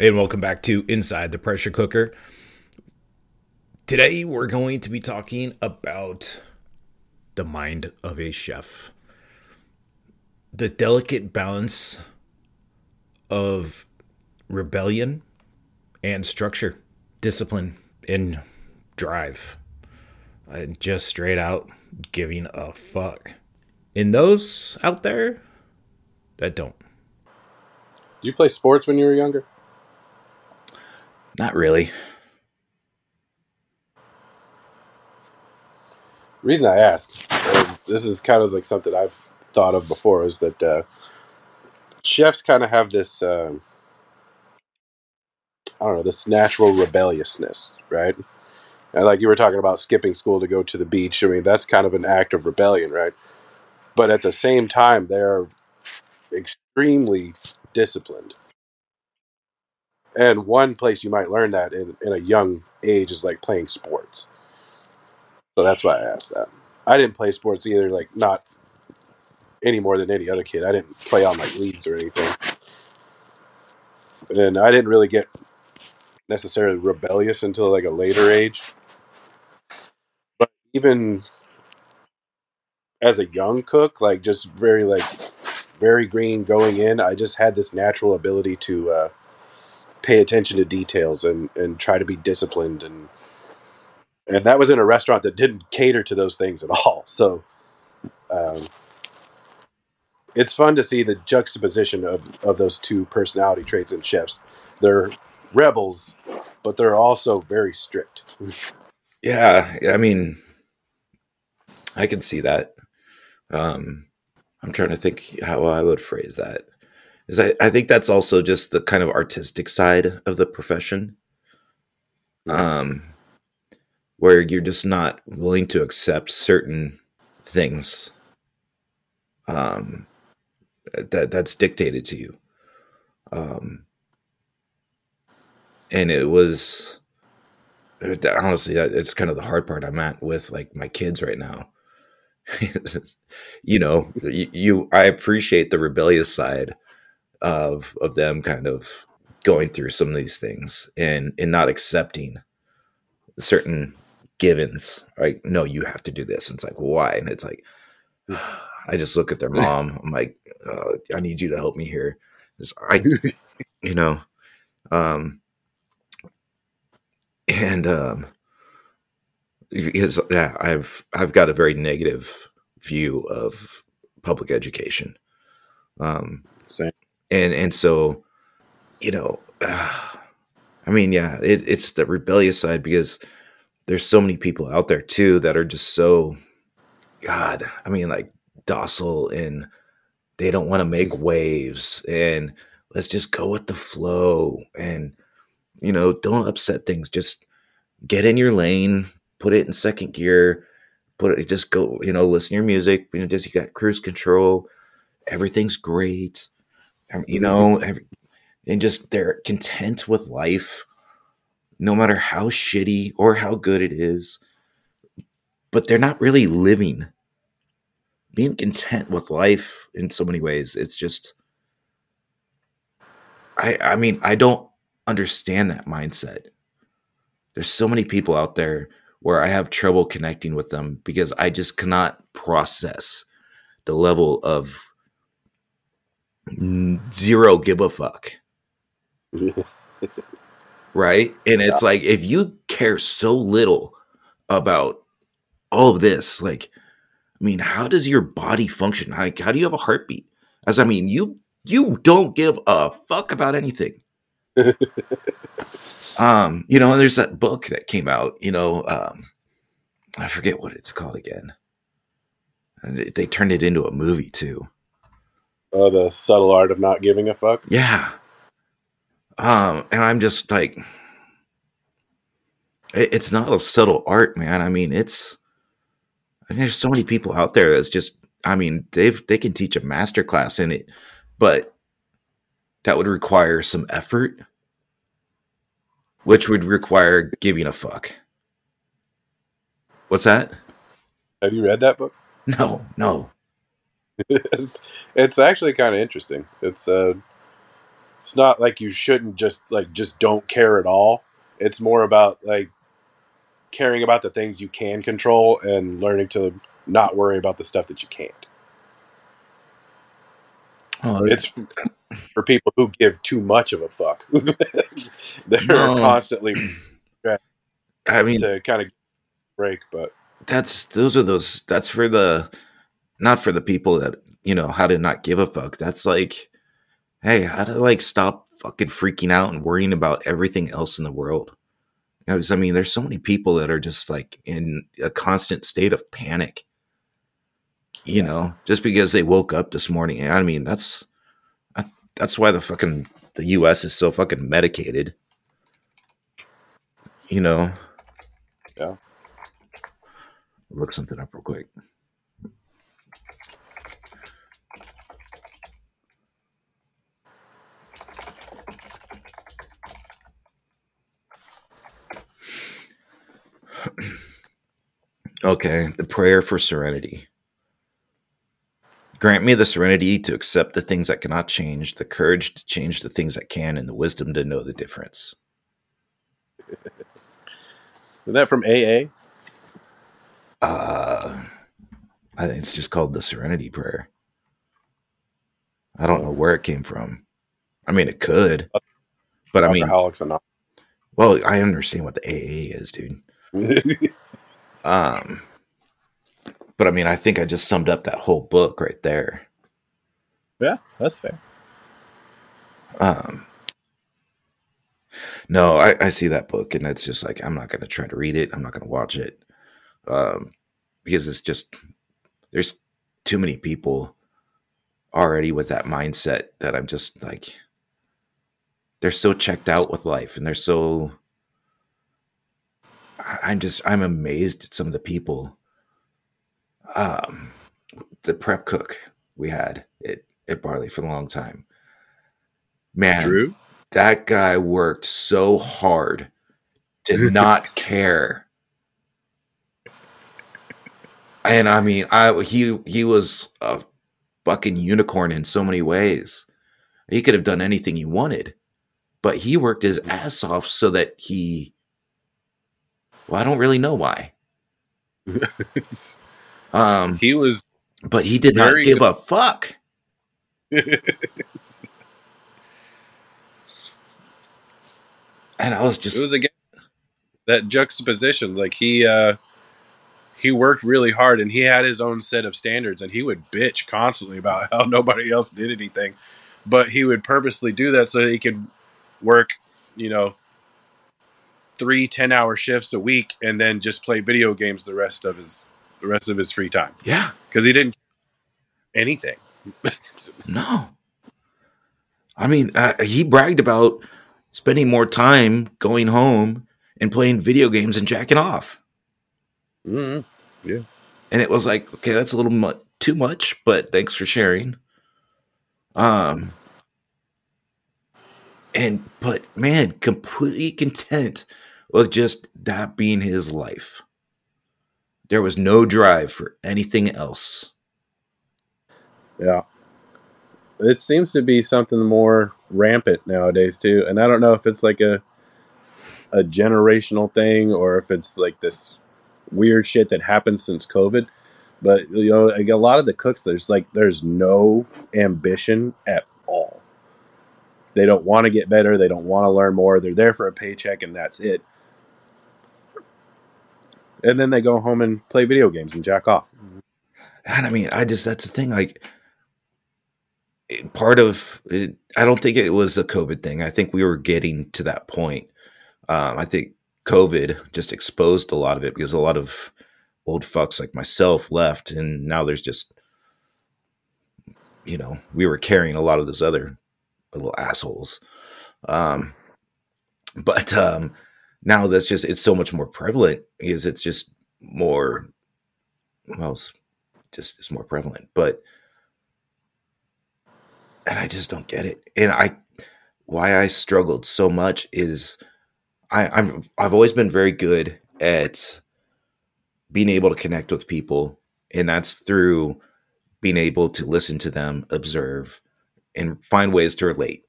and welcome back to Inside the Pressure Cooker. Today, we're going to be talking about the mind of a chef, the delicate balance of rebellion and structure, discipline, and drive, and just straight out giving a fuck. In those out there that don't. Do you play sports when you were younger? Not really. Reason I ask, this is kind of like something I've thought of before, is that uh, chefs kind of have this, um, I don't know, this natural rebelliousness, right? And like you were talking about skipping school to go to the beach, I mean, that's kind of an act of rebellion, right? But at the same time, they're extremely disciplined. And one place you might learn that in, in a young age is like playing sports. So that's why I asked that. I didn't play sports either, like not any more than any other kid. I didn't play on like leagues or anything. And I didn't really get necessarily rebellious until like a later age. But even as a young cook, like just very like very green going in, I just had this natural ability to uh, pay attention to details and and try to be disciplined and and that was in a restaurant that didn't cater to those things at all. So um, it's fun to see the juxtaposition of, of those two personality traits in chefs. They're rebels, but they're also very strict. Yeah, I mean, I can see that. Um, I'm trying to think how I would phrase that. Is I, I think that's also just the kind of artistic side of the profession. Um, where you're just not willing to accept certain things um, that that's dictated to you. Um, and it was honestly it's kind of the hard part I'm at with like my kids right now. you know, you, you I appreciate the rebellious side of of them kind of going through some of these things and and not accepting certain givens. Like, no, you have to do this. And it's like, why? And it's like, I just look at their mom. I'm like, uh, I need you to help me here. I, you know, um, and um, yeah, I've I've got a very negative view of public education. Um, Same. And and so, you know, uh, I mean, yeah, it, it's the rebellious side because there's so many people out there too that are just so god i mean like docile and they don't want to make waves and let's just go with the flow and you know don't upset things. Just get in your lane put it in second gear put it just go you know listen to your music. You know just you got cruise control. Everything's great you know and just they're content with life no matter how shitty or how good it is. But they're not really living, being content with life in so many ways. It's just, I, I mean, I don't understand that mindset. There's so many people out there where I have trouble connecting with them because I just cannot process the level of zero give a fuck. right? And it's like if you care so little about all of this, like, I mean, how does your body function? Like, how do you have a heartbeat? As I mean, you you don't give a fuck about anything. um, you know, and there's that book that came out. You know, um, I forget what it's called again. They, they turned it into a movie too. Oh, the subtle art of not giving a fuck. Yeah, um, and I'm just like, it, it's not a subtle art, man. I mean, it's, I mean, there's so many people out there that's just, I mean, they've, they can teach a master class in it, but that would require some effort, which would require giving a fuck. What's that? Have you read that book? No, no. It's it's actually kind of interesting. It's uh it's not like you shouldn't just like just don't care at all. It's more about like caring about the things you can control and learning to not worry about the stuff that you can't. Oh, It's for people who give too much of a fuck. They're No. constantly I mean, to kind of break, but that's those are those. That's for the not for the people that you know how to not give a fuck. That's like, hey, how to like stop fucking freaking out and worrying about everything else in the world. You know, 'cause, I mean, there's so many people that are just like in a constant state of panic. You know, just because they woke up this morning. I mean, that's that's why the fucking the U.S. is so fucking medicated. You know. Yeah. Look something up real quick. Okay, the prayer for serenity. Grant me the serenity to accept the things that cannot change, the courage to change the things that can, and the wisdom to know the difference. is that from AA? Uh, I think it's just called the Serenity Prayer. I don't know where it came from. I mean, it could, but I mean, well, I understand what the AA is, dude. Um, but I mean, I think I just summed up that whole book right there. yeah, that's fair. Um, no, I, I see that book, and it's just like I'm not going to try to read it. I'm not going to watch it, um, because it's just there's too many people already with that mindset that I'm just like they're so checked out with life, and they're so. I'm just I'm amazed at some of the people. Um, the prep cook we had at, at Barley for a long time. Man, Drew? that guy worked so hard did not care. And I mean, I he he was a fucking unicorn in so many ways. He could have done anything he wanted, but he worked his ass off so that he. Well, I don't really know why. Um, he was but he did not give good. a fuck. And I was just it was again that juxtaposition like he uh he worked really hard and he had his own set of standards and he would bitch constantly about how nobody else did anything but he would purposely do that so that he could work you know three 10 hour shifts a week and then just play video games the rest of his the rest of his free time yeah. because he didn't anything No. I mean, uh, he bragged about spending more time going home and playing video games and jacking off. mm And it was like, okay, that's a little mu- too much, but thanks for sharing. Um, and but man, completely content with just that being his life. There was no drive for anything else. Yeah. It seems to be something more rampant nowadays too. And I don't know if it's like a a generational thing or if it's like this weird shit that happened since COVID. But you know, like a lot of the cooks there's like there's no ambition at all. They don't want to get better, they don't want to learn more. They're there for a paycheck and that's it. And then they go home and play video games and jack off. And I mean, I just that's the thing. Like, it, part of it, I don't think it was a COVID thing. I think we were getting to that point. Um, I think COVID just exposed a lot of it because a lot of old fucks like myself left, and now there's just, you know, we were carrying a lot of those other little assholes. Um, but um, now that's just it's so much more prevalent because it's just more. Well, it's just it's more prevalent but and i just don't get it and i why i struggled so much is i i'm i've always been very good at being able to connect with people and that's through being able to listen to them observe and find ways to relate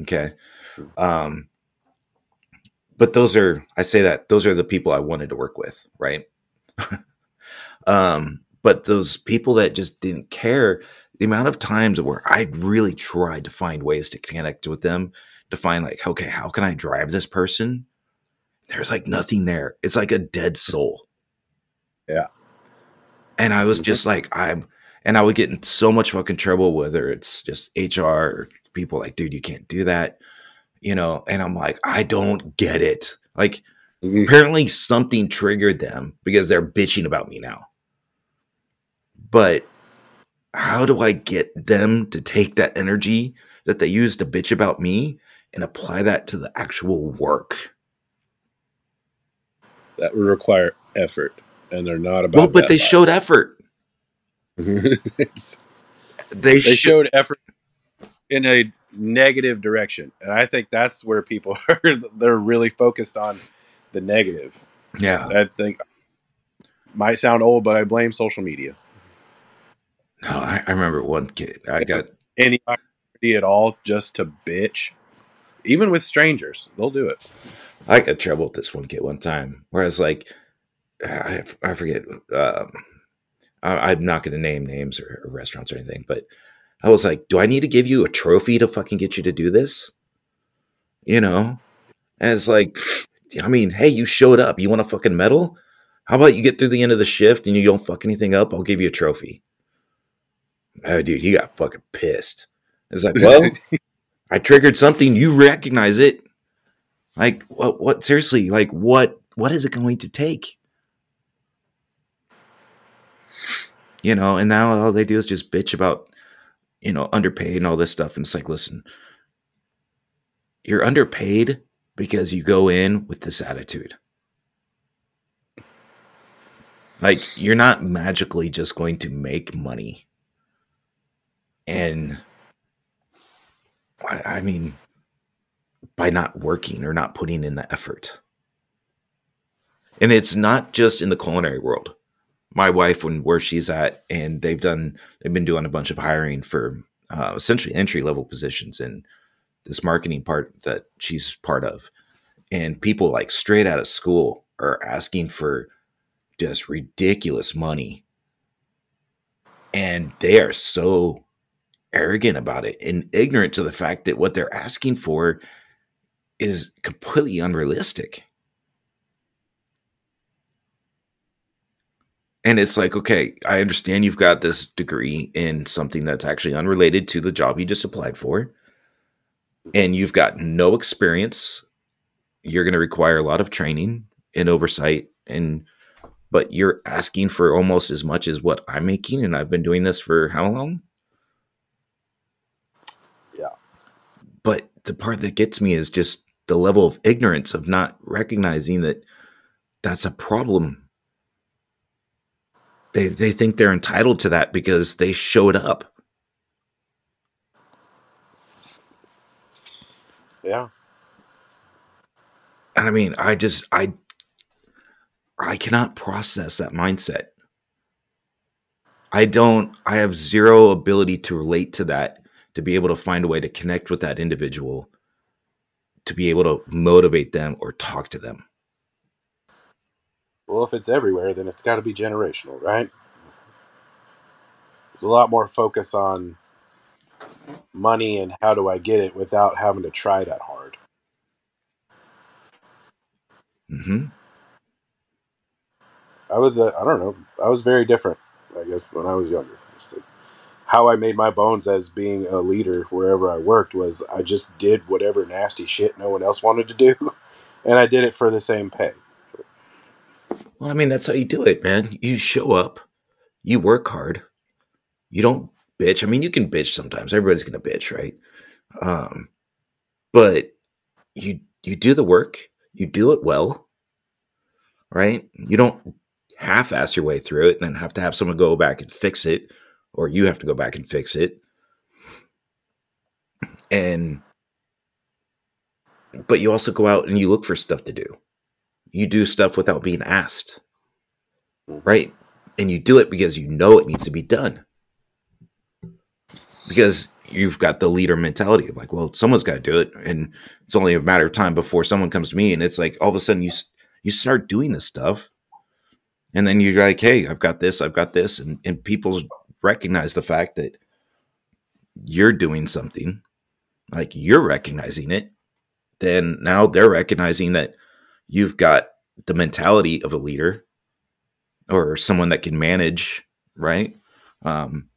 Okay. Um, but those are, I say that those are the people I wanted to work with, right? um, but those people that just didn't care, the amount of times where I really tried to find ways to connect with them, to find like, okay, how can I drive this person? There's like nothing there. It's like a dead soul. Yeah. And I was just like, I'm, and I would get in so much fucking trouble, whether it's just HR or people like, dude, you can't do that, you know. And I'm like, I don't get it. Like, Mhm. apparently something triggered them because they're bitching about me now. But how do I get them to take that energy that they use to bitch about me and apply that to the actual work? That would require effort, and they're not about. Well, but they showed effort. they They, showed. showed effort in a negative direction, and I think that's where people are. They're really focused on the negative. Yeah. I think might sound old, but I blame social media. No, I, I remember one kid. I got Any opportunity at all just to bitch, even with strangers, they'll do it. I got trouble with this one kid one time where I was like, I, I forget. Um, I, I'm not going to name names or, or restaurants or anything, but I was like, do I need to give you a trophy to fucking get you to do this? You know? And it's like, I mean, hey, you showed up. You want a fucking medal? How about you get through the end of the shift and you don't fuck anything up? I'll give you a trophy. Oh, dude, he got fucking pissed. It's like, well, I triggered something. You recognize it. Like what? What? Seriously? Like what? What is it going to take? You know, and now all they do is just bitch about, you know, underpaid and all this stuff. And it's like, listen, you're underpaid because you go in with this attitude. Like you're not magically just going to make money. And I, I mean, by not working or not putting in the effort. And it's not just in the culinary world. My wife, when where she's at, and they've done, they've been doing a bunch of hiring for uh, essentially entry level positions in this marketing part that she's part of. And people like straight out of school are asking for just ridiculous money. And they are so arrogant about it and ignorant to the fact that what they're asking for is completely unrealistic. And it's like, okay, I understand you've got this degree in something that's actually unrelated to the job you just applied for, and you've got no experience. You're going to require a lot of training and oversight, and but you're asking for almost as much as what I'm making, and I've been doing this for how long? Yeah. But the part that gets me is just the level of ignorance of not recognizing that that's a problem. They they think they're entitled to that because they showed up. Yeah. And I mean, I just I I cannot process that mindset. I don't I have zero ability to relate to that to be able to find a way to connect with that individual to be able to motivate them or talk to them. Well, if it's everywhere, then it's got to be generational, right? There's a lot more focus on money and how do I get it without having to try that hard. hmm I was, uh, I don't know, I was very different, I guess, when I was younger. Like how I made my bones as being a leader wherever I worked was I just did whatever nasty shit no one else wanted to do, and I did it for the same pay. Well, I mean, that's how you do it, man. You show up, you work hard, you don't bitch. I mean, you can bitch sometimes. Everybody's gonna bitch, right? Um, but you you do the work, you do it well, right? You don't half-ass your way through it and then have to have someone go back and fix it, or you have to go back and fix it. And but you also go out and you look for stuff to do. You do stuff without being asked mm-hmm. right? And you do it because you know it needs to be done. because you've got the leader mentality of like, well, someone's got to do it, and it's only a matter of time before someone comes to me, and it's like all of a sudden you you start doing this stuff, and then you're like, hey, I've got this, I've got this, and and people recognize the fact that you're doing something, like you're recognizing it, then now they're recognizing that you've got the mentality of a leader or someone that can manage, right? Um,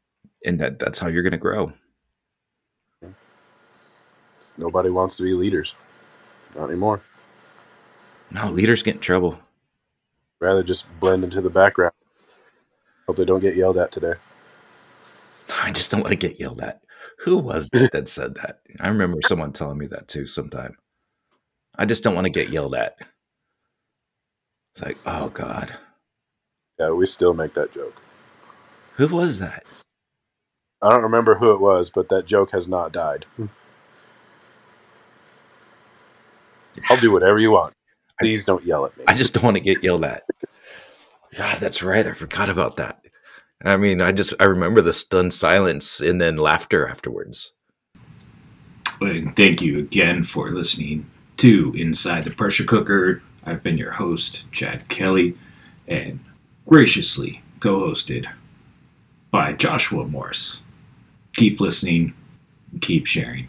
and that that's how you're going to grow. Nobody wants to be leaders, not anymore. No, leaders get in trouble. Rather just blend into the background. Hope they don't get yelled at today. I just don't want to get yelled at. Who was that that said that? I remember someone telling me that too sometime. I just don't want to get yelled at. It's like, oh God. Yeah, we still make that joke. Who was that? I don't remember who it was, but that joke has not died. Hmm. I'll do whatever you want. Please don't yell at me. I just don't want to get yelled at. God, that's right. I forgot about that. I mean, I just I remember the stunned silence and then laughter afterwards. Thank you again for listening to Inside the Pressure Cooker. I've been your host, Chad Kelley, and graciously co hosted by Joshua Morse. Keep listening, keep sharing.